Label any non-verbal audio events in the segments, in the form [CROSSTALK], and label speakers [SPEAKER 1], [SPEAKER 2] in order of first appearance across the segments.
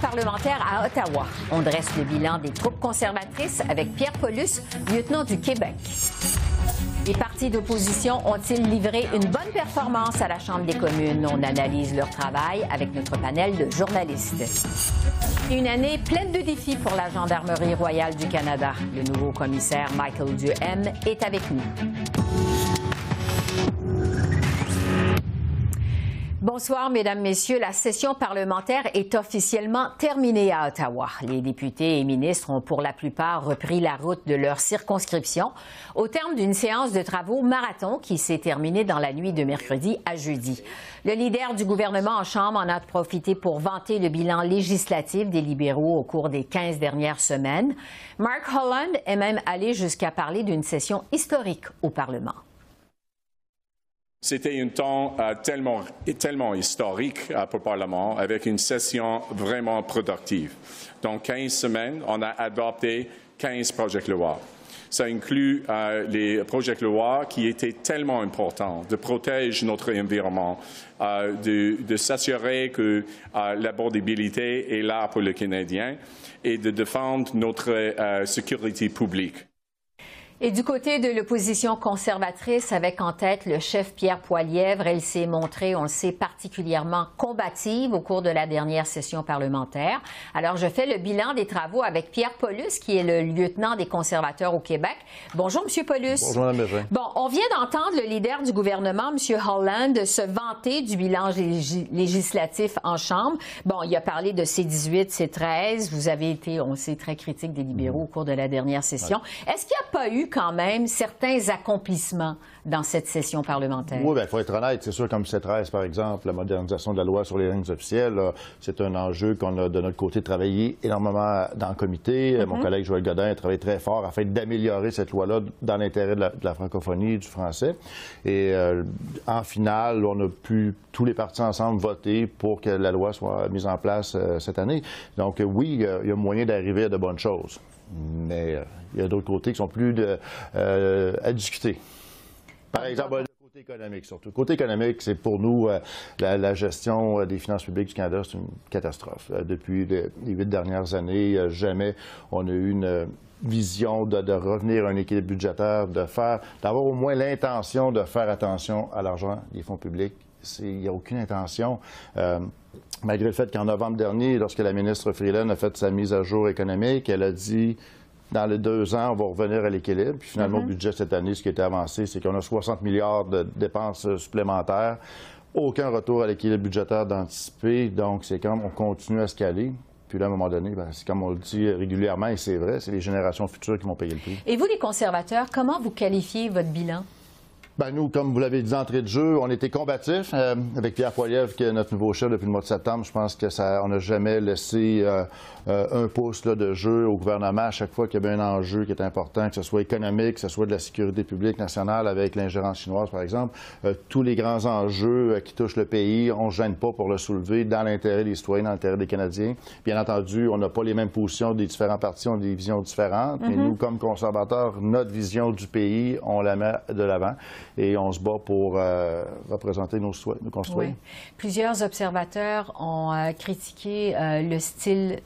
[SPEAKER 1] Parlementaire à Ottawa. On dresse le bilan des troupes conservatrices avec Pierre Paulus, lieutenant du Québec. Les partis d'opposition ont-ils livré une bonne performance à la Chambre des communes? On analyse leur travail avec notre panel de journalistes. Une année pleine de défis pour la Gendarmerie royale du Canada. Le nouveau commissaire Michael Duhem est avec nous. Bonsoir, Mesdames, Messieurs. La session parlementaire est officiellement terminée à Ottawa. Les députés et ministres ont pour la plupart repris la route de leur circonscription au terme d'une séance de travaux marathon qui s'est terminée dans la nuit de mercredi à jeudi. Le leader du gouvernement en Chambre en a profité pour vanter le bilan législatif des libéraux au cours des 15 dernières semaines. Mark Holland est même allé jusqu'à parler d'une session historique au Parlement.
[SPEAKER 2] C'était un temps euh, tellement, tellement historique euh, pour le Parlement, avec une session vraiment productive. Dans 15 semaines, on a adopté 15 projets de loi. Ça inclut euh, les projets de loi qui étaient tellement importants, de protéger notre environnement, de, de s'assurer que l'abordabilité est là pour les Canadiens et de défendre notre sécurité publique.
[SPEAKER 1] Et du côté de l'opposition conservatrice, avec en tête le chef Pierre Poilièvre, elle s'est montrée, on le sait, particulièrement combative au cours de la dernière session parlementaire. Alors, je fais le bilan des travaux avec Pierre Paulus, qui est le lieutenant des conservateurs au Québec. Bonjour, Monsieur Paulus.
[SPEAKER 3] Bonjour, Mme
[SPEAKER 1] Bon, on vient d'entendre le leader du gouvernement, Monsieur Holland, se vanter du bilan législatif en Chambre. Bon, il a parlé de C18, C13. Vous avez été, on sait, très critique des libéraux au cours de la dernière session. Est-ce qu'il n'y a pas eu quand même certains accomplissements dans cette session parlementaire.
[SPEAKER 3] Oui, il ben, faut être honnête. C'est sûr, comme C13, par exemple, la modernisation de la loi sur les lignes officielles, c'est un enjeu qu'on a de notre côté travaillé énormément dans le comité. Mon mhm. collègue Joël Godin a travaillé très fort afin d'améliorer cette loi-là dans l'intérêt de, la francophonie et du français. Et euh, en finale, on a pu, tous les partis ensemble, voter pour que la loi soit mise en place euh, cette année. Donc oui, il y a moyen d'arriver à de bonnes choses. Mais euh, il y a d'autres côtés qui sont plus euh, à discuter. Par exemple, le côté économique surtout. Le côté économique, c'est pour nous euh, la, gestion des finances publiques du Canada, c'est une catastrophe. depuis les, huit dernières années, jamais on a eu une vision de, revenir à un équilibre budgétaire, de faire, d'avoir au moins l'intention de faire attention à l'argent des fonds publics. Il n'y a aucune intention malgré le fait qu'en novembre dernier, lorsque la ministre Freeland a fait sa mise à jour économique, elle a dit dans les deux ans, on va revenir à l'équilibre. Puis finalement, le mm-hmm. budget cette année, ce qui a été avancé, c'est qu'on a 60 milliards de dépenses supplémentaires. Aucun retour à l'équilibre budgétaire d'anticiper. Donc, c'est comme on continue à scaler. Puis là, à un moment donné, ben, c'est comme on le dit régulièrement, et c'est vrai, c'est les générations futures qui vont payer le prix.
[SPEAKER 1] Et vous, les conservateurs, comment vous qualifiez votre bilan?
[SPEAKER 3] Ben, nous, comme vous l'avez dit d'entrée de jeu, on était combatifs euh, avec Pierre Poilievre, qui est notre nouveau chef depuis le mois de septembre. Je pense que ça, on n'a jamais laissé euh, euh, un pouce de jeu au gouvernement à chaque fois qu'il y avait un enjeu qui est important, que ce soit économique, que ce soit de la sécurité publique nationale avec l'ingérence chinoise, par exemple. Euh, tous les grands enjeux euh, qui touchent le pays, on ne gêne pas pour le soulever dans l'intérêt des citoyens, dans l'intérêt des Canadiens. Bien entendu, on n'a pas les mêmes positions des différents partis, on a des visions différentes, mais mm-hmm. nous, comme conservateurs, notre vision du pays, on la met de l'avant et on se bat pour représenter nos, nos concitoyens.
[SPEAKER 1] Plusieurs observateurs ont critiqué le style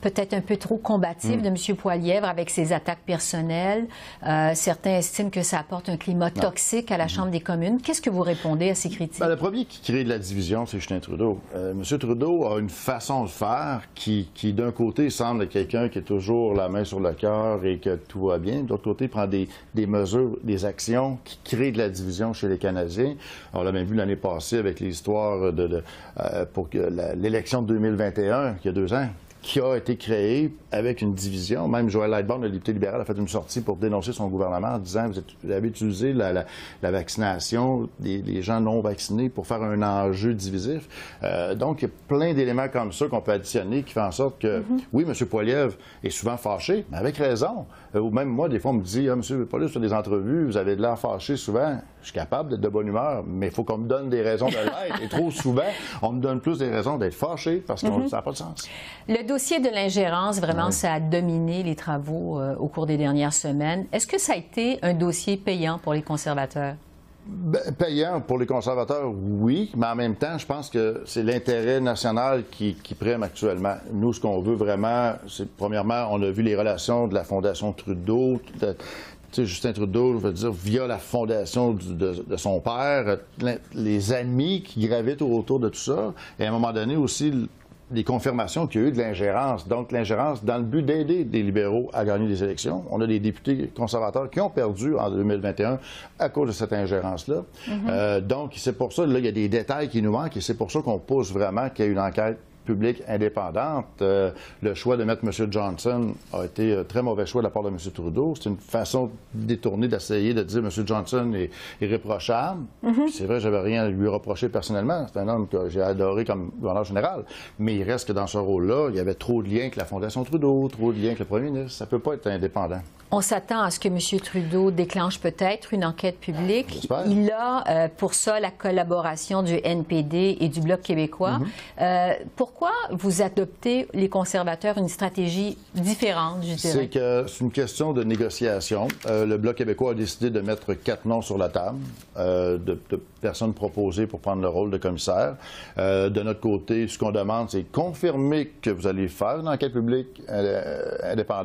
[SPEAKER 1] peut-être un peu trop combatif hmm. de M. Poilièvre avec ses attaques personnelles. Euh, certains estiment que ça apporte un climat toxique à la hmm. Chambre des communes. Qu'est-ce que vous répondez à ces critiques?
[SPEAKER 3] Ben, le premier qui crée de la division, c'est Justin Trudeau. Euh, M. Trudeau a une façon de faire qui, d'un côté, semble être quelqu'un qui est toujours la main sur le cœur et que tout va bien. D'autre côté, il prend des, mesures, des actions qui créent de la division chez les Canadiens. On l'a même vu l'année passée avec l'histoire de, euh, pour l'élection de 2021, il y a deux ans qui a été créé avec une division. Même Joël Lightbourne, le député libéral, a fait une sortie pour dénoncer son gouvernement en disant vous, avez utilisé la, vaccination des, gens non vaccinés pour faire un enjeu divisif. Euh, donc, il y a plein d'éléments comme ça qu'on peut additionner qui font en sorte que, mm-hmm. oui, M. Poiliev est souvent fâché, mais avec raison. Euh, ou même moi, des fois, on me dit, ah, M. Poiliev, sur des entrevues, vous avez de l'air fâché souvent. Je suis capable d'être de bonne humeur, mais il faut qu'on me donne des raisons de [LAUGHS] l'être. Et trop souvent, on me donne plus des raisons d'être fâché parce que mm-hmm. ça n'a pas de sens.
[SPEAKER 1] Le dossier de l'ingérence, vraiment, ça a dominé les travaux euh, au cours des dernières semaines. Est-ce que ça a été un dossier payant pour les conservateurs?
[SPEAKER 3] Ben, payant pour les conservateurs, oui, mais en même temps, je pense que c'est l'intérêt national qui, prime actuellement. Nous, ce qu'on veut vraiment, c'est premièrement, on a vu les relations de la Fondation Trudeau, Justin Trudeau, je veux dire, via la fondation de, de, son père, les amis qui gravitent autour de tout ça, et à un moment donné aussi les confirmations qu'il y a eu de l'ingérence. Donc, l'ingérence dans le but d'aider des libéraux à gagner des élections. On a des députés conservateurs qui ont perdu en 2021 à cause de cette ingérence-là. Mm-hmm. Euh, donc, c'est pour ça, là, il y a des détails qui nous manquent et c'est pour ça qu'on pousse vraiment qu'il y ait une enquête publique indépendante. Euh, le choix de mettre M. Johnson a été un très mauvais choix de la part de M. Trudeau. C'est une façon détournée d'essayer de dire M. Johnson est irréprochable. Mm-hmm. C'est vrai, j'avais rien à lui reprocher personnellement. C'est un homme que j'ai adoré comme gouverneur général. Mais il reste que dans ce rôle-là, il y avait trop de liens avec la Fondation Trudeau, trop de liens avec le premier ministre. Ça ne peut pas être indépendant.
[SPEAKER 1] On s'attend à ce que M. Trudeau déclenche peut-être une enquête publique. Il a euh, pour ça la collaboration du NPD et du Bloc québécois. Euh, pourquoi vous adoptez, les conservateurs, une stratégie différente, je dirais?
[SPEAKER 3] C'est que c'est une question de négociation. Euh, le Bloc québécois a décidé de mettre quatre noms sur la table de, personnes proposées pour prendre le rôle de commissaire. de notre côté, ce qu'on demande, c'est confirmer que vous allez faire une enquête publique indépendante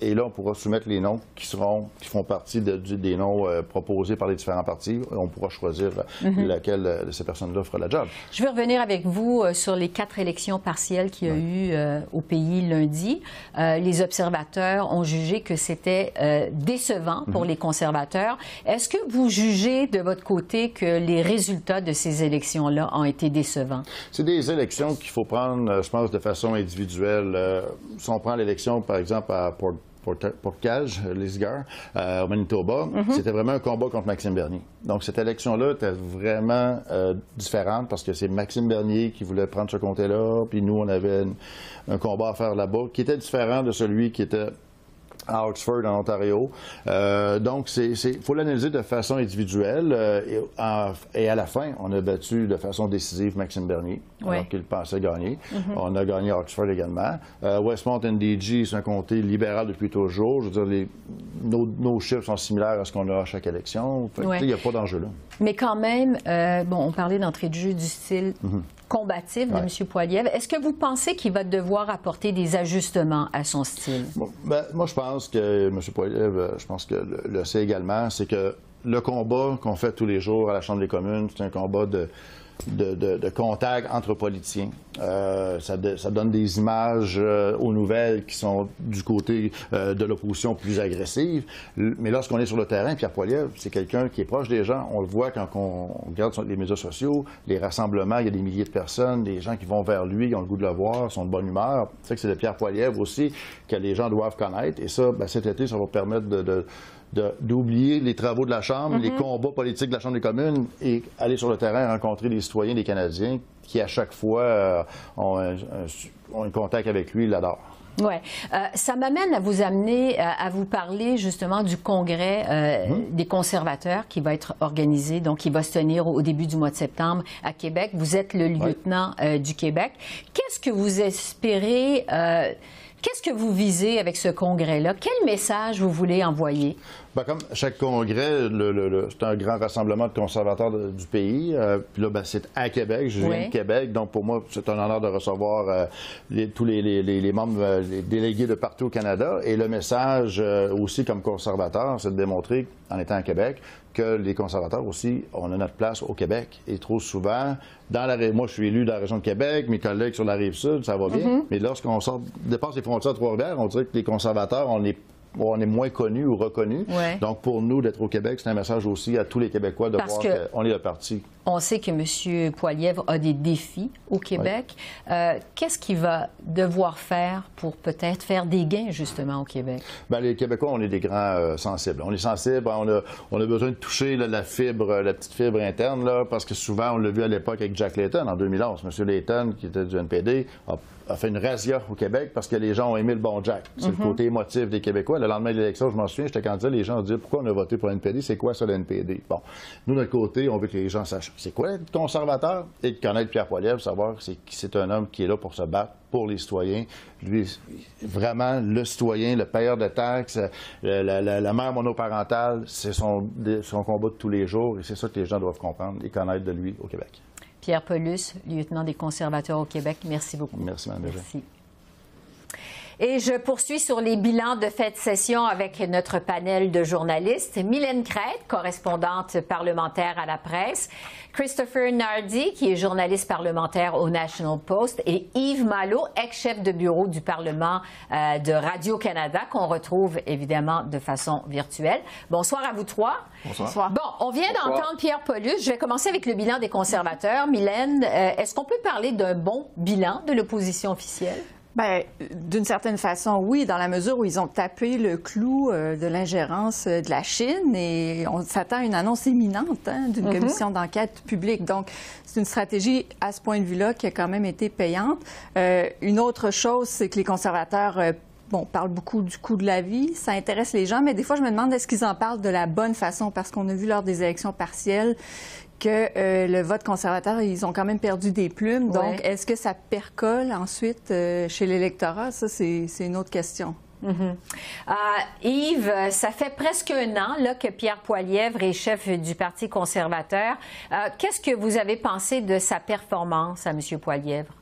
[SPEAKER 3] et là, on pourra soumettre les noms qui seront, qui font partie des noms euh, proposés par les différents partis. On pourra choisir mhm. laquelle de ces personnes-là fera la job.
[SPEAKER 1] Je vais revenir avec vous euh, sur les quatre élections partielles qu'il y a eu euh, au pays lundi. les observateurs ont jugé que c'était décevant pour mhm. les conservateurs. Est-ce que vous jugez de votre côté que les résultats de ces élections-là ont été décevants?
[SPEAKER 3] C'est des élections qu'il faut prendre, je pense, de façon individuelle. si on prend l'élection, par exemple, à Port Portage, Lisgar, euh, au Manitoba, mhm. c'était vraiment un combat contre Maxime Bernier. Donc, cette élection-là était vraiment euh, différente parce que c'est Maxime Bernier qui voulait prendre ce comté-là, puis nous, on avait un combat à faire là-bas qui était différent de celui qui était à Oxford, en Ontario. Euh, donc, il faut l'analyser de façon individuelle. Euh, et, à la fin, on a battu de façon décisive Maxime Bernier, alors qu'il pensait gagner. Mm-hmm. On a gagné Oxford également. Euh, Westmont NDG, c'est un comté libéral depuis toujours. Je veux dire, nos, chiffres sont similaires à ce qu'on a à chaque élection. Il n'y a pas d'enjeu là.
[SPEAKER 1] Mais quand même, bon, on parlait d'entrée de jeu du style mm-hmm combatif de M. Poiliev. Est-ce que vous pensez qu'il va devoir apporter des ajustements à son style?
[SPEAKER 3] Ben, moi, je pense que M. Poiliev, euh, je pense que le, le sait également, c'est que le combat qu'on fait tous les jours à la Chambre des communes, c'est un combat de de, contact entre politiciens. Euh, ça, donne des images euh, aux nouvelles qui sont du côté euh, de l'opposition plus agressive. Mais lorsqu'on est sur le terrain, Pierre Poilievre, c'est quelqu'un qui est proche des gens. On le voit quand on, regarde les médias sociaux, les rassemblements, il y a des milliers de personnes, des gens qui vont vers lui, qui ont le goût de le voir, sont de bonne humeur. C'est que c'est de Pierre Poilievre aussi que les gens doivent connaître. Et ça, ben, cet été, ça va permettre de d'oublier les travaux de la Chambre, les mhm. combats politiques de la Chambre des communes et aller sur le terrain rencontrer les citoyens, des Canadiens qui, à chaque fois, euh, ont, un, contact avec lui, l'adorent.
[SPEAKER 1] Oui. Euh, ça m'amène à vous amener euh, à, vous parler justement du congrès mhm. des conservateurs qui va être organisé, donc qui va se tenir au, début du mois de septembre à Québec. Vous êtes le lieutenant du Québec. Qu'est-ce que vous espérez Qu'est-ce que vous visez avec ce congrès-là? Quel message vous voulez envoyer?
[SPEAKER 3] Ben, comme chaque congrès, c'est un grand rassemblement de conservateurs du pays. Euh, puis là, ben, c'est à Québec. Je viens de Québec. Donc, pour moi, c'est un honneur de recevoir euh, tous les, membres, euh, les délégués de partout au Canada. Et le message aussi, comme conservateur, c'est de démontrer, en étant à Québec, que les conservateurs aussi, on a notre place au Québec. Et trop souvent, dans la moi, je suis élu dans la région de Québec, mes collègues sur la rive sud, ça va bien. Mm-hmm. Mais lorsqu'on sort, dépasse les frontières de Trois-Rivières, on dirait que les conservateurs, on est on est moins connus ou reconnus. Donc, pour nous, d'être au Québec, c'est un message aussi à tous les Québécois de voir qu'on est le parti
[SPEAKER 1] On sait que M. Poilievre a des défis au Québec. Euh, qu'est-ce qu'il va devoir faire pour peut-être faire des gains, justement, au Québec?
[SPEAKER 3] Bien, les Québécois, on est des grands euh, sensibles. On est sensibles, on a, on a besoin de toucher la fibre, la petite fibre interne, là, parce que souvent, on l'a vu à l'époque avec Jack Layton en 2011. M. Layton, qui était du NPD, a a fait une razzia au Québec parce que les gens ont aimé le bon Jack. C'est le mhm. côté émotif des Québécois. Le lendemain de l'élection, je m'en souviens, j'étais candidat, les gens ont dit pourquoi on a voté pour l'NPD, c'est quoi ça l'NPD? Bon, nous, de notre côté, on veut que les gens sachent c'est quoi être conservateur? Et de connaître Pierre Poilievre, savoir que c'est un homme qui est là pour se battre pour les citoyens. Lui, vraiment, le citoyen, le payeur de taxes, la, mère monoparentale, c'est son, son combat de tous les jours et c'est ça que les gens doivent comprendre et connaître de lui au Québec.
[SPEAKER 1] Pierre Paulus, lieutenant des conservateurs au Québec, merci beaucoup.
[SPEAKER 3] Merci, Mme Merci.
[SPEAKER 1] Et je poursuis sur les bilans de fête session avec notre panel de journalistes. Mylène Crête, correspondante parlementaire à la presse, Christopher Nardi, qui est journaliste parlementaire au National Post, et Yves Malo, ex-chef de bureau du Parlement euh, de Radio-Canada, qu'on retrouve évidemment de façon virtuelle. Bonsoir à vous trois.
[SPEAKER 3] Bonsoir.
[SPEAKER 1] Bon, on vient d'entendre Pierre Paulus. Je vais commencer avec le bilan des conservateurs. Mylène, euh, est-ce qu'on peut parler d'un bon bilan de l'opposition officielle?
[SPEAKER 4] Bien, d'une certaine façon, oui, dans la mesure où ils ont tapé le clou euh, de l'ingérence euh, de la Chine et on s'attend à une annonce imminente hein, d'une mm-hmm. commission d'enquête publique. Donc, c'est une stratégie à ce point de vue-là qui a quand même été payante. Euh, une autre chose, c'est que les conservateurs bon, parlent beaucoup du coût de la vie, ça intéresse les gens, mais des fois, je me demande est-ce qu'ils en parlent de la bonne façon, parce qu'on a vu lors des élections partielles que euh, le vote conservateur, ils ont quand même perdu des plumes. Donc, est-ce que ça percole ensuite euh, chez l'électorat? Ça, c'est une autre question.
[SPEAKER 1] Mm-hmm. Euh, Yves, ça fait presque un an là, que Pierre Poilièvre est chef du Parti conservateur. Qu'est-ce que vous avez pensé de sa performance à M. Poilièvre?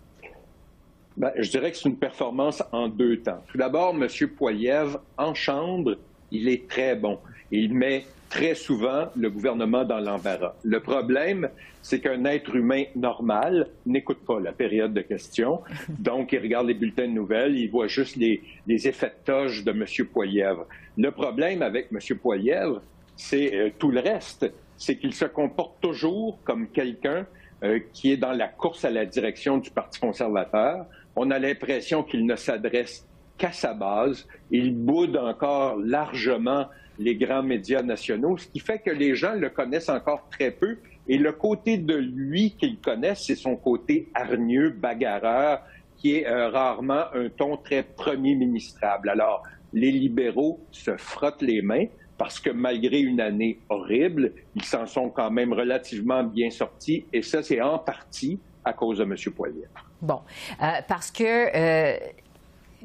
[SPEAKER 5] Ben, je dirais que c'est une performance en deux temps. Tout d'abord, M. Poilièvre, en Chambre, il est très bon. Il met très souvent le gouvernement dans l'embarras. Le problème, c'est qu'un être humain normal n'écoute pas la période de questions, donc il regarde les bulletins de nouvelles, il voit juste les, effets de toge de M. Poilièvre. Le problème avec M. Poilièvre, c'est euh, tout le reste, c'est qu'il se comporte toujours comme quelqu'un euh, qui est dans la course à la direction du Parti conservateur. On a l'impression qu'il ne s'adresse qu'à sa base. Il boude encore largement les grands médias nationaux, ce qui fait que les gens le connaissent encore très peu. Et le côté de lui qu'ils connaissent, c'est son côté hargneux, bagarreur, qui est euh, rarement un ton très premier ministrable. Alors, les libéraux se frottent les mains parce que malgré une année horrible, ils s'en sont quand même relativement bien sortis. Et ça, c'est en partie à cause de M. Poilier.
[SPEAKER 1] Bon, euh, parce que euh,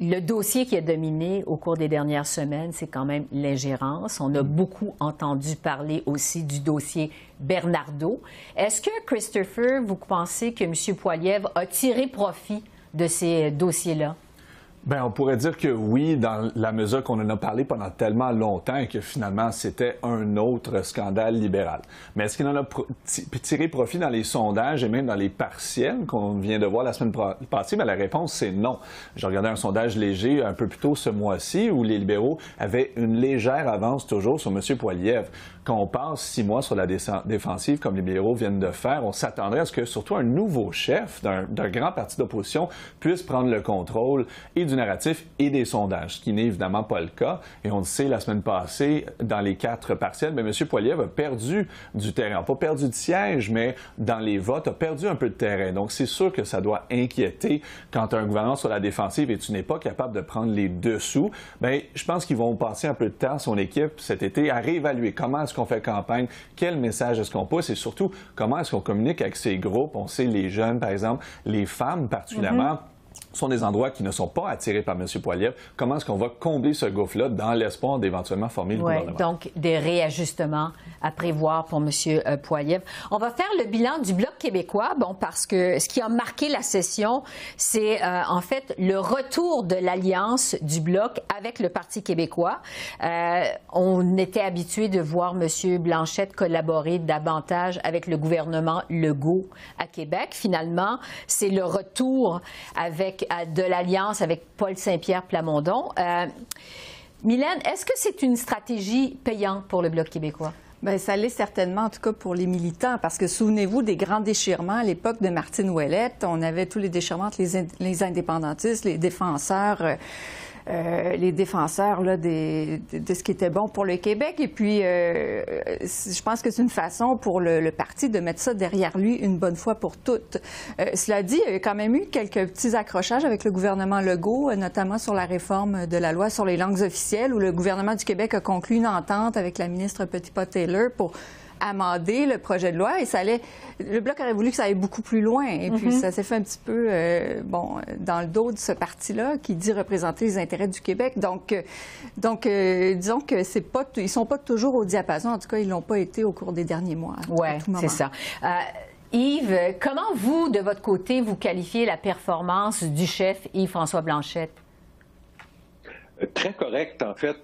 [SPEAKER 1] le dossier qui a dominé au cours des dernières semaines, c'est quand même l'ingérence. On a beaucoup entendu parler aussi du dossier Bernardo. Est-ce que, Christopher, vous pensez que M. Poiliev a tiré profit de ces dossiers-là?
[SPEAKER 6] Bien, on pourrait dire que oui, dans la mesure qu'on en a parlé pendant tellement longtemps et que finalement c'était un autre scandale libéral. Mais est-ce qu'il en a tiré profit dans les sondages et même dans les partiels qu'on vient de voir la semaine passée? Bien, la réponse, c'est non. J'ai regardé un sondage léger un peu plus tôt ce mois-ci où les libéraux avaient une légère avance toujours sur M. Poiliev quand on passe six mois sur la défensive, comme les libéraux viennent de faire, on s'attendrait à ce que surtout un nouveau chef d'un grand parti d'opposition puisse prendre le contrôle et du narratif et des sondages, ce qui n'est évidemment pas le cas. Et on le sait, la semaine passée, dans les quatre partiels, mais M. Poiliev a perdu du terrain. Pas perdu de siège, mais dans les votes, a perdu un peu de terrain. Donc, c'est sûr que ça doit inquiéter quand un gouvernement sur la défensive et tu n'es pas capable de prendre les dessous. Bien, je pense qu'ils vont passer un peu de temps, son équipe, cet été, à réévaluer comment est-ce qu'on fait campagne, quel message est-ce qu'on pousse et surtout comment est-ce qu'on communique avec ces groupes? On sait les jeunes, par exemple, les femmes particulièrement. Mm-hmm sont des endroits qui ne sont pas attirés par M. Poilievre. Comment est-ce qu'on va combler ce gouffre-là dans l'espoir d'éventuellement former le
[SPEAKER 1] oui,
[SPEAKER 6] gouvernement?
[SPEAKER 1] Donc, des réajustements à prévoir pour M. Euh, Poilievre. On va faire le bilan du Bloc québécois, bon, parce que ce qui a marqué la session, c'est euh, en fait le retour de l'alliance du Bloc avec le Parti québécois. Euh, on était habitué de voir M. Blanchette collaborer davantage avec le gouvernement Legault à Québec. Finalement, c'est le retour avec de l'alliance avec Paul Saint-Pierre Plamondon. Euh, Mylène, est-ce que c'est une stratégie payante pour le Bloc québécois?
[SPEAKER 4] Bien, ça l'est certainement, en tout cas pour les militants, parce que souvenez-vous des grands déchirements à l'époque de Martine Ouellette. On avait tous les déchirements entre les, indépendantistes, les défenseurs. Euh, euh, les défenseurs là, de ce qui était bon pour le Québec. Et puis, euh, je pense que c'est une façon pour le, parti de mettre ça derrière lui une bonne fois pour toutes. Euh, cela dit, il y a quand même eu quelques petits accrochages avec le gouvernement Legault, notamment sur la réforme de la loi sur les langues officielles, où le gouvernement du Québec a conclu une entente avec la ministre Petitpas-Taylor pour amender le projet de loi et ça allait. Le bloc aurait voulu que ça aille beaucoup plus loin et puis mhm. ça s'est fait un petit peu euh, bon dans le dos de ce parti-là qui dit représenter les intérêts du Québec. Donc, euh, donc euh, disons que c'est pas ils sont pas toujours au diapason. En tout cas, ils l'ont pas été au cours des derniers mois.
[SPEAKER 1] Oui, c'est ça. Yves, comment vous, de votre côté, vous qualifiez la performance du chef Yves-François Blanchette?
[SPEAKER 5] Très correct, en fait.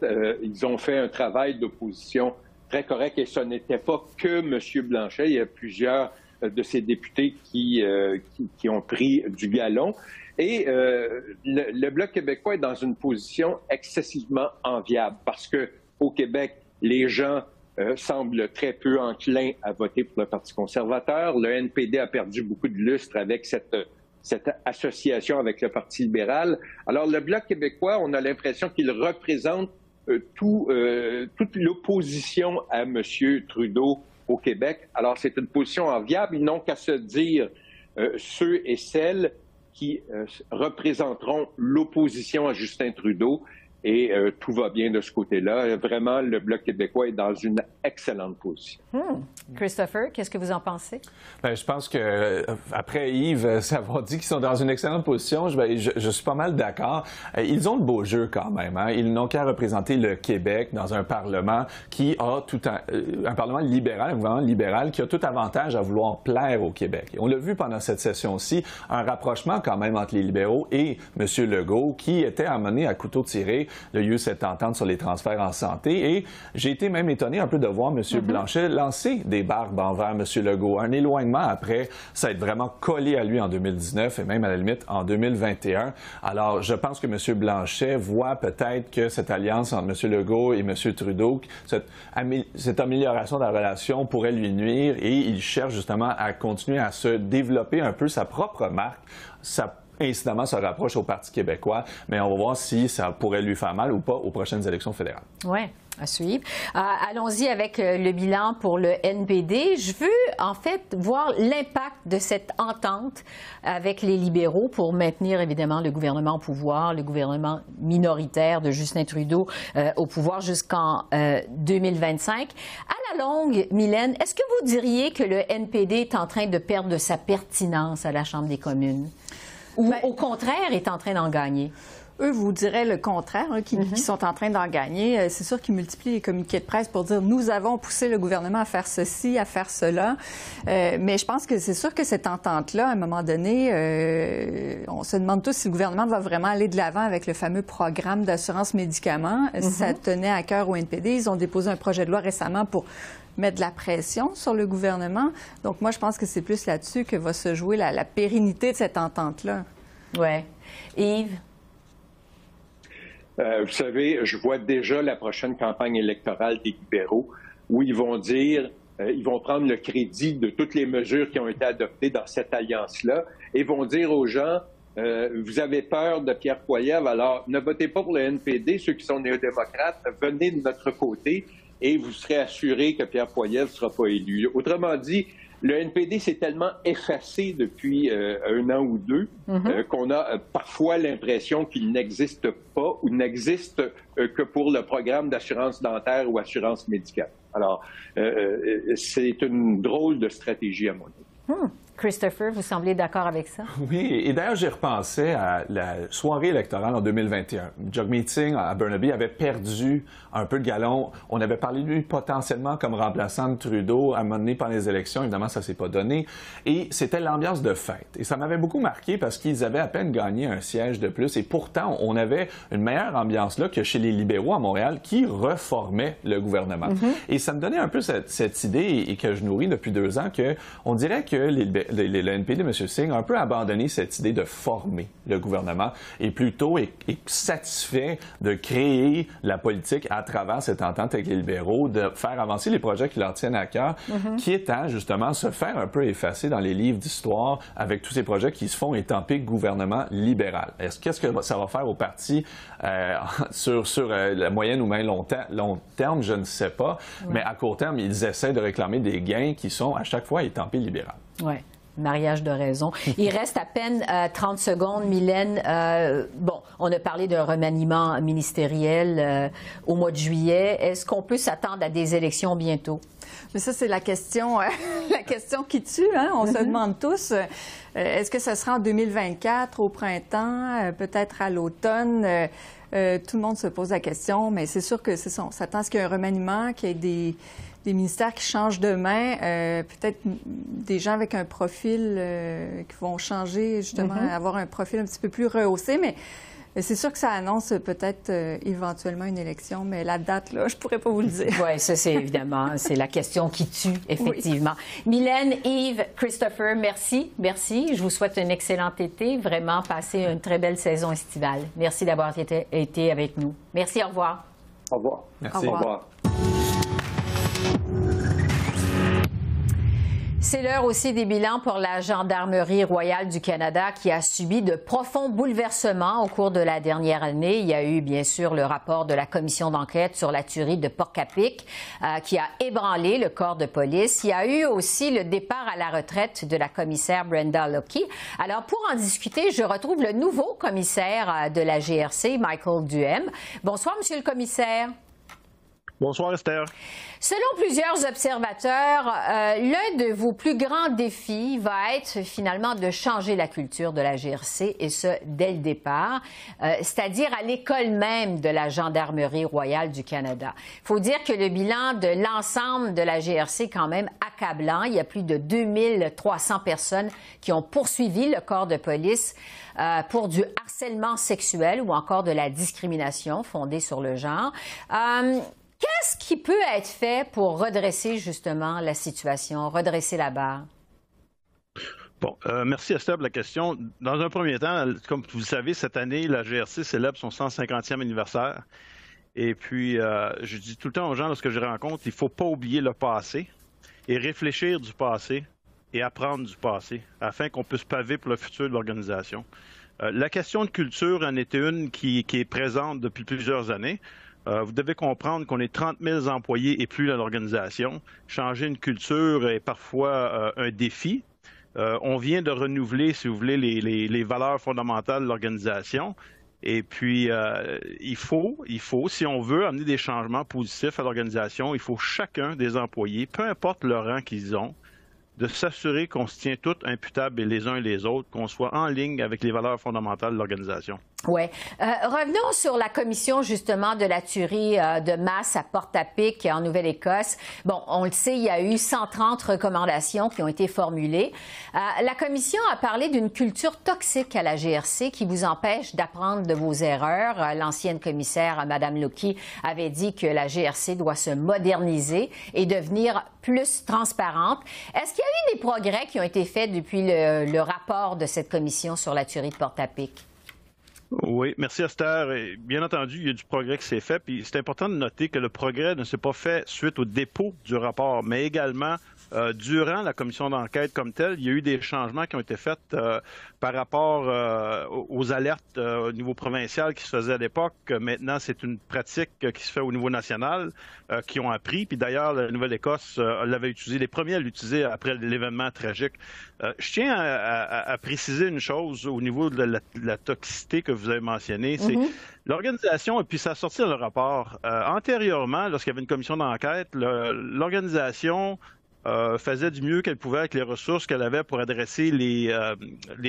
[SPEAKER 5] ils ont fait un travail d'opposition très correct et ce n'était pas que M. Blanchet. Il y a plusieurs euh, de ces députés euh, qui, qui, ont pris du galon. Et euh, le, Bloc québécois est dans une position excessivement enviable parce que au Québec, les gens semblent très peu enclins à voter pour le Parti conservateur. Le NPD a perdu beaucoup de lustre avec cette, cette association avec le Parti libéral. Alors, le Bloc québécois, on a l'impression qu'il représente euh, tout, euh, toute l'opposition à M. Trudeau au Québec. Alors, c'est une position enviable. Ils n'ont qu'à se dire euh, ceux et celles qui représenteront l'opposition à Justin Trudeau et euh, tout va bien de ce côté-là. Vraiment, le Bloc québécois est dans une excellente position.
[SPEAKER 1] Hmm. Christopher, qu'est-ce que vous en pensez?
[SPEAKER 6] Bien, je pense que euh, après Yves, euh, [LAUGHS] avoir dit qu'ils sont dans une excellente position, je, je, suis pas mal d'accord. Ils ont le beau jeu quand même. Hein? Ils n'ont qu'à représenter le Québec dans un Parlement qui a tout un, un Parlement libéral, un gouvernement libéral qui a tout avantage à vouloir plaire au Québec. Et on l'a vu pendant cette session-ci, un rapprochement quand même entre les libéraux et M. Legault qui était amené à couteau tiré il y a eu cette entente sur les transferts en santé. Et j'ai été même étonné un peu de voir M. Mhm. Blanchet lancer des barbes envers M. Legault. Un éloignement après, ça a été vraiment collé à lui en 2019 et même à la limite en 2021. Alors, je pense que M. Blanchet voit peut-être que cette alliance entre M. Legault et M. Trudeau, cette, cette amélioration de la relation pourrait lui nuire et il cherche justement à continuer à se développer un peu sa propre marque, sa incidemment se rapproche au Parti québécois, mais on va voir si ça pourrait lui faire mal ou pas aux prochaines élections fédérales.
[SPEAKER 1] Oui. À suivre. Euh, allons-y avec euh, le bilan pour le NPD. Je veux en fait voir l'impact de cette entente avec les libéraux pour maintenir évidemment le gouvernement au pouvoir, le gouvernement minoritaire de Justin Trudeau euh, au pouvoir jusqu'en 2025. À la longue, Mylène, est-ce que vous diriez que le NPD est en train de perdre de sa pertinence à la Chambre des communes? Ou ben, au contraire est en train d'en gagner?
[SPEAKER 4] eux vous diraient le contraire, hein, qui, mhm. sont en train d'en gagner. Euh, c'est sûr qu'ils multiplient les communiqués de presse pour dire nous avons poussé le gouvernement à faire ceci, à faire cela. Euh, mais je pense que c'est sûr que cette entente-là, à un moment donné, euh, on se demande tous si le gouvernement va vraiment aller de l'avant avec le fameux programme d'assurance médicaments. Mhm. Ça tenait à cœur au NPD. Ils ont déposé un projet de loi récemment pour mettre de la pression sur le gouvernement. Donc, moi, je pense que c'est plus là-dessus que va se jouer la, pérennité de cette entente-là.
[SPEAKER 1] Oui. Yves?
[SPEAKER 5] Euh, vous savez, je vois déjà la prochaine campagne électorale des libéraux où ils vont dire, euh, ils vont prendre le crédit de toutes les mesures qui ont été adoptées dans cette alliance-là et vont dire aux gens, euh, vous avez peur de Pierre Poilievre, alors ne votez pas pour le NPD, ceux qui sont néo-démocrates, venez de notre côté et vous serez assuré que Pierre Poilievre ne sera pas élu. Autrement dit, le NPD s'est tellement effacé depuis euh, un an ou deux mhm. euh, qu'on a euh, parfois l'impression qu'il n'existe pas ou n'existe que pour le programme d'assurance dentaire ou assurance médicale. Alors, c'est une drôle de stratégie à mon avis.
[SPEAKER 1] Hmm. Christopher, vous semblez d'accord avec ça? [LAUGHS]
[SPEAKER 6] Oui, et d'ailleurs, j'ai repensé à la soirée électorale en 2021. Meeting à Burnaby avait perdu un peu de galon. On avait parlé de lui potentiellement comme remplaçant de Trudeau à un moment donné pendant les élections. Évidemment, ça s'est pas donné. Et c'était l'ambiance de fête. Et ça m'avait beaucoup marqué parce qu'ils avaient à peine gagné un siège de plus. Et pourtant, on avait une meilleure ambiance là que chez les libéraux à Montréal qui reformaient le gouvernement. Mm-hmm. Et ça me donnait un peu cette, idée et que je nourris depuis deux ans que on dirait que les, le, NPD de M. Singh a un peu abandonné cette idée de former le gouvernement et plutôt est, satisfait de créer la politique à travers cette entente avec les libéraux, de faire avancer les projets qui leur tiennent à cœur, qui est à justement se faire un peu effacer dans les livres d'histoire avec tous ces projets qui se font étamper gouvernement libéral. Est-ce qu'est-ce que ça va faire au parti euh, [LAUGHS] sur, sur euh, la moyenne ou même long, long terme, je ne sais pas, mais à court terme, ils essaient de réclamer des gains qui sont à chaque fois étampés libéral.
[SPEAKER 1] Oui mariage de raison. [LAUGHS] Il reste à peine 30 euh, secondes, Mylène. Euh, bon, on a parlé d'un remaniement ministériel euh, au mois de juillet. Est-ce qu'on peut s'attendre à des élections bientôt?
[SPEAKER 4] Mais ça, c'est la question, [LAUGHS] la question qui tue. Hein? On se mm-hmm. demande tous, est-ce que ce sera en 2024, au printemps, peut-être à l'automne? Tout le monde se pose la question, mais c'est sûr que c'est ça. On s'attend à ce qu'il y ait un remaniement, qu'il y ait des des ministères qui changent de main, euh, peut-être des gens avec un profil euh, qui vont changer, justement, mm-hmm. avoir un profil un petit peu plus rehaussé, mais c'est sûr que ça annonce peut-être euh, éventuellement une élection, mais la date, là, je pourrais pas vous le dire.
[SPEAKER 1] Oui, ça, c'est évidemment, c'est la question qui tue, effectivement. Mylène, Yves, Christopher, merci. Merci. Je vous souhaite un excellent été. Vraiment, passez une très belle saison estivale. Merci d'avoir été, été, avec nous. Merci, au revoir.
[SPEAKER 5] Au revoir.
[SPEAKER 6] Merci.
[SPEAKER 5] Au revoir.
[SPEAKER 1] C'est l'heure aussi des bilans pour la Gendarmerie royale du Canada qui a subi de profonds bouleversements au cours de la dernière année. Il y a eu bien sûr le rapport de la commission d'enquête sur la tuerie de Port-Capic euh, qui a ébranlé le corps de police. Il y a eu aussi le départ à la retraite de la commissaire Brenda Lockey. Alors pour en discuter, je retrouve le nouveau commissaire euh, de la GRC, Michael Duhem. Bonsoir, monsieur le commissaire.
[SPEAKER 7] Bonsoir Esther.
[SPEAKER 1] Selon plusieurs observateurs, euh, l'un de vos plus grands défis va être finalement de changer la culture de la GRC et ce dès le départ, euh, c'est-à-dire à, l'école même de la Gendarmerie royale du Canada. Il faut dire que le bilan de l'ensemble de la GRC est quand même accablant. Il y a plus de 2300 personnes qui ont poursuivi le corps de police euh, pour du harcèlement sexuel ou encore de la discrimination fondée sur le genre. Qu'est-ce qui peut être fait pour redresser justement la situation, redresser la barre?
[SPEAKER 7] Bon, euh, merci Esther pour la question. Dans un premier temps, comme vous le savez, cette année, la GRC célèbre son 150e anniversaire. Et puis, euh, je dis tout le temps aux gens, lorsque je rencontre, il ne faut pas oublier le passé et réfléchir du passé et apprendre du passé afin qu'on puisse paver pour le futur de l'organisation. Euh, la question de culture en était une qui, qui est présente depuis plusieurs années. Euh, vous devez comprendre qu'on est 30 000 employés et plus dans l'organisation. Changer une culture est parfois euh, un défi. Euh, on vient de renouveler, si vous voulez, les, valeurs fondamentales de l'organisation. Et puis, il faut, il faut, si on veut amener des changements positifs à l'organisation, il faut chacun des employés, peu importe le rang qu'ils ont, de s'assurer qu'on se tient tous imputables les uns et les autres, qu'on soit en ligne avec les valeurs fondamentales de l'organisation.
[SPEAKER 1] Oui. Euh, revenons sur la commission justement de la tuerie euh, de masse à Port-à-Pic en Nouvelle-Écosse. Bon, on le sait, il y a eu 130 recommandations qui ont été formulées. Euh, la commission a parlé d'une culture toxique à la GRC qui vous empêche d'apprendre de vos erreurs. L'ancienne commissaire, Madame Loki, avait dit que la GRC doit se moderniser et devenir plus transparente. Est-ce qu'il y a eu des progrès qui ont été faits depuis le, le rapport de cette commission sur la tuerie de Port-à-Pic?
[SPEAKER 7] Oui, merci Esther. Bien entendu, il y a du progrès qui s'est fait. Puis c'est important de noter que le progrès ne s'est pas fait suite au dépôt du rapport, mais également euh, durant la commission d'enquête comme telle, il y a eu des changements qui ont été faits euh, par rapport euh, aux alertes au niveau provincial qui se faisaient à l'époque. Maintenant, c'est une pratique qui se fait au niveau national, qui ont appris. Puis d'ailleurs, la Nouvelle-Écosse l'avait utilisé, les premiers à l'utiliser après l'événement tragique. je tiens à, préciser une chose au niveau de la, toxicité que vous avez mentionnée. C'est mm-hmm. L'organisation, et puis ça a sorti dans le rapport, antérieurement, lorsqu'il y avait une commission d'enquête, l'organisation euh, faisait du mieux qu'elle pouvait avec les ressources qu'elle avait pour adresser les, euh,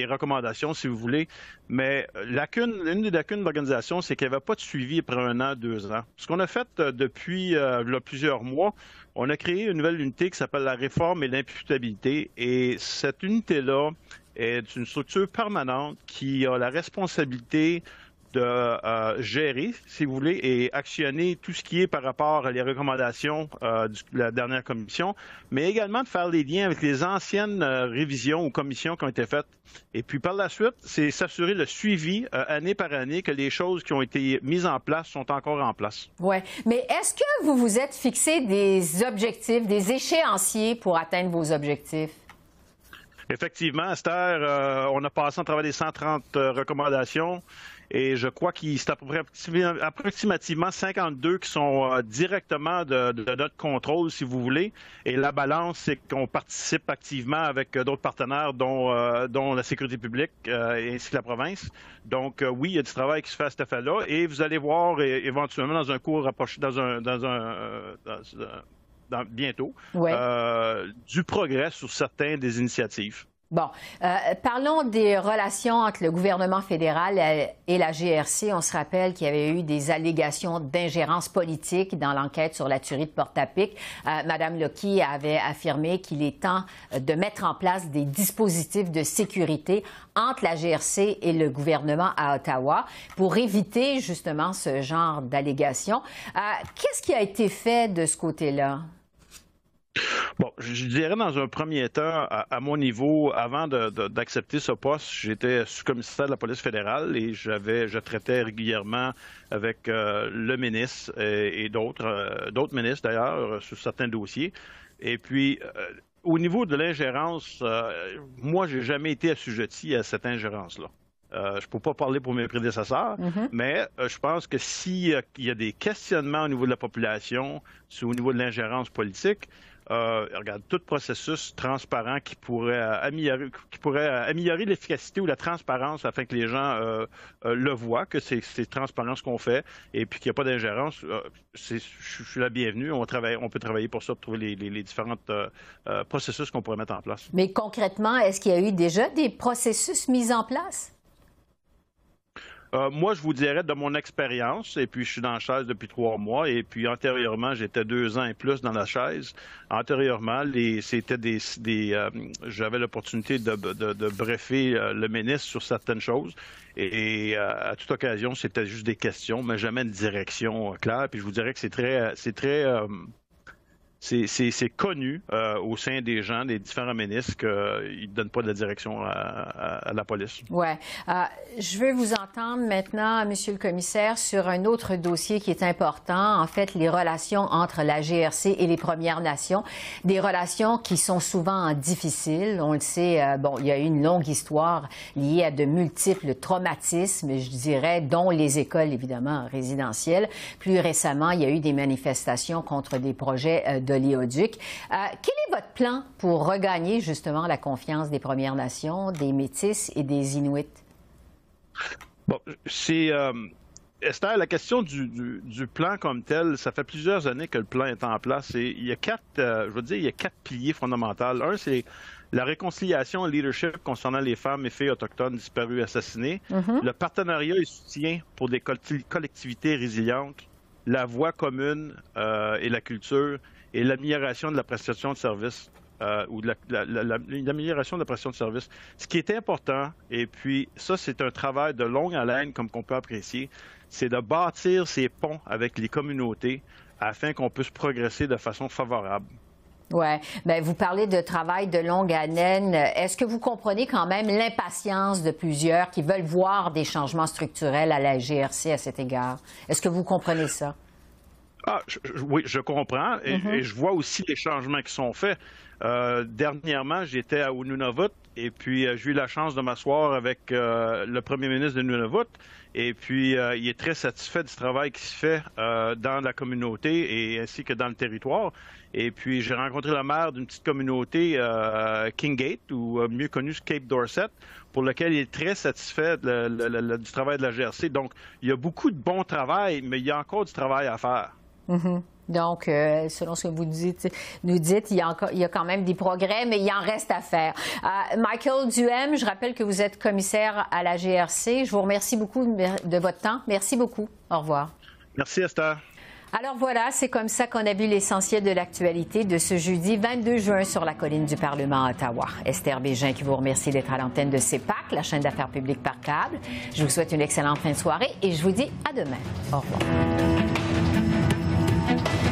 [SPEAKER 7] recommandations, si vous voulez. Mais lacune, une des lacunes de l'organisation, c'est qu'il n'y avait pas de suivi après un an, deux ans. Ce qu'on a fait euh, depuis plusieurs mois, on a créé une nouvelle unité qui s'appelle la réforme et l'imputabilité. Et cette unité-là est une structure permanente qui a la responsabilité de euh, gérer, si vous voulez, et actionner tout ce qui est par rapport à les recommandations euh, de la dernière commission, mais également de faire les liens avec les anciennes euh, révisions ou commissions qui ont été faites. Et puis par la suite, c'est s'assurer le suivi année par année que les choses qui ont été mises en place sont encore en place.
[SPEAKER 1] Oui, mais est-ce que vous vous êtes fixé des objectifs, des échéanciers pour atteindre vos objectifs?
[SPEAKER 7] Effectivement, Esther, on a passé à travers les 130 recommandations. Et je crois qu'il c'est approximativement 52 qui sont euh, directement de, notre contrôle, si vous voulez. Et la balance, c'est qu'on participe activement avec euh, d'autres partenaires, dont, euh, la sécurité publique ainsi que la province. Donc oui, il y a du travail qui se fait à cet effet-là. Et vous allez voir éventuellement dans un cours rapproché, dans un, dans un, dans, bientôt, du progrès sur certaines des initiatives.
[SPEAKER 1] Bon, euh, parlons des relations entre le gouvernement fédéral et la GRC. On se rappelle qu'il y avait eu des allégations d'ingérence politique dans l'enquête sur la tuerie de Portapic. Euh, Madame Loki avait affirmé qu'il est temps de mettre en place des dispositifs de sécurité entre la GRC et le gouvernement à Ottawa pour éviter justement ce genre d'allégations. Euh, qu'est-ce qui a été fait de ce côté-là?
[SPEAKER 7] Bon, je dirais dans un premier temps, à, mon niveau, avant d'accepter ce poste, j'étais sous-commissaire de la police fédérale et j'avais, je traitais régulièrement avec euh, le ministre et, d'autres, euh, d'autres ministres d'ailleurs, sur certains dossiers. Et puis, euh, au niveau de l'ingérence, moi, j'ai jamais été assujetti à cette ingérence-là. je ne peux pas parler pour mes prédécesseurs, mm-hmm. mais je pense que s'il y a des questionnements au niveau de la population, au niveau de l'ingérence politique, euh, regarde, tout processus transparent qui pourrait améliorer, qui pourrait améliorer l'efficacité ou la transparence afin que les gens euh, euh, le voient, que c'est, transparent ce qu'on fait et puis qu'il n'y a pas d'ingérence. je suis la bienvenue. On, peut travailler pour ça, pour trouver les, les différents processus qu'on pourrait mettre en place.
[SPEAKER 1] Mais concrètement, est-ce qu'il y a eu déjà des processus mis en place?
[SPEAKER 7] Euh, moi, je vous dirais de mon expérience, et puis je suis dans la chaise depuis trois mois, et puis antérieurement, j'étais deux ans et plus dans la chaise. Antérieurement, c'était des, euh, j'avais l'opportunité de, de, briefer euh, le ministre sur certaines choses, et, à toute occasion, c'était juste des questions, mais jamais une direction claire. Puis je vous dirais que c'est très, c'est très c'est connu euh, au sein des gens, des différents ministres, qu'ils ne donnent pas de la direction à, la police.
[SPEAKER 1] Oui. Euh, je veux vous entendre maintenant, Monsieur le commissaire, sur un autre dossier qui est important, en fait, les relations entre la GRC et les Premières Nations, des relations qui sont souvent difficiles. On le sait, euh, bon, il y a eu une longue histoire liée à de multiples traumatismes, je dirais, dont les écoles, évidemment, résidentielles. Plus récemment, il y a eu des manifestations contre des projets de l'Éoduc. Euh, quel est votre plan pour regagner justement la confiance des Premières Nations, des Métis et des Inuits?
[SPEAKER 7] Bon, c'est. Euh, Esther, la question du, plan comme tel, ça fait plusieurs années que le plan est en place et il y a quatre, euh, je veux dire, il y a quatre piliers fondamentaux. Un, c'est la réconciliation et le leadership concernant les femmes et filles autochtones disparues et assassinées, mm-hmm. le partenariat et soutien pour des collectivités résilientes, la voie commune et la culture, et l'amélioration de la prestation de service. Euh, ou l'amélioration de la prestation de service. Ce qui est important, et puis ça, c'est un travail de longue haleine, comme qu'on peut apprécier, c'est de bâtir ces ponts avec les communautés afin qu'on puisse progresser de façon favorable.
[SPEAKER 1] Oui. Bien, vous parlez de travail de longue haleine. Est-ce que vous comprenez quand même l'impatience de plusieurs qui veulent voir des changements structurels à la GRC à cet égard? Est-ce que vous comprenez ça?
[SPEAKER 7] Ah, oui, je comprends. Mm-hmm. Et, je vois aussi les changements qui sont faits. Euh, dernièrement, j'étais à Nunavut et puis euh, j'ai eu la chance de m'asseoir avec euh, le premier ministre de Nunavut. Et puis, il est très satisfait du travail qui se fait dans la communauté et ainsi que dans le territoire. Et puis, j'ai rencontré la maire d'une petite communauté, Kinggate, ou mieux connue Cape Dorset, pour lequel il est très satisfait du travail de la GRC. Donc, il y a beaucoup de bon travail, mais il y a encore du travail à faire.
[SPEAKER 1] Mhm. Donc, euh, selon ce que vous dites, nous dites, il y, a encore, il y, a quand même des progrès, mais il en reste à faire. Euh, Michael Duhem, je rappelle que vous êtes commissaire à la GRC. Je vous remercie beaucoup de votre temps. Merci beaucoup. Au revoir.
[SPEAKER 7] Merci, Esther.
[SPEAKER 1] Alors voilà, c'est comme ça qu'on a vu l'essentiel de l'actualité de ce jeudi 22 juin sur la colline du Parlement à Ottawa. Esther Bégin qui vous remercie d'être à l'antenne de CEPAC, la chaîne d'affaires publiques par câble. Je vous souhaite une excellente fin de soirée et je vous dis à demain. Au revoir. Thank you.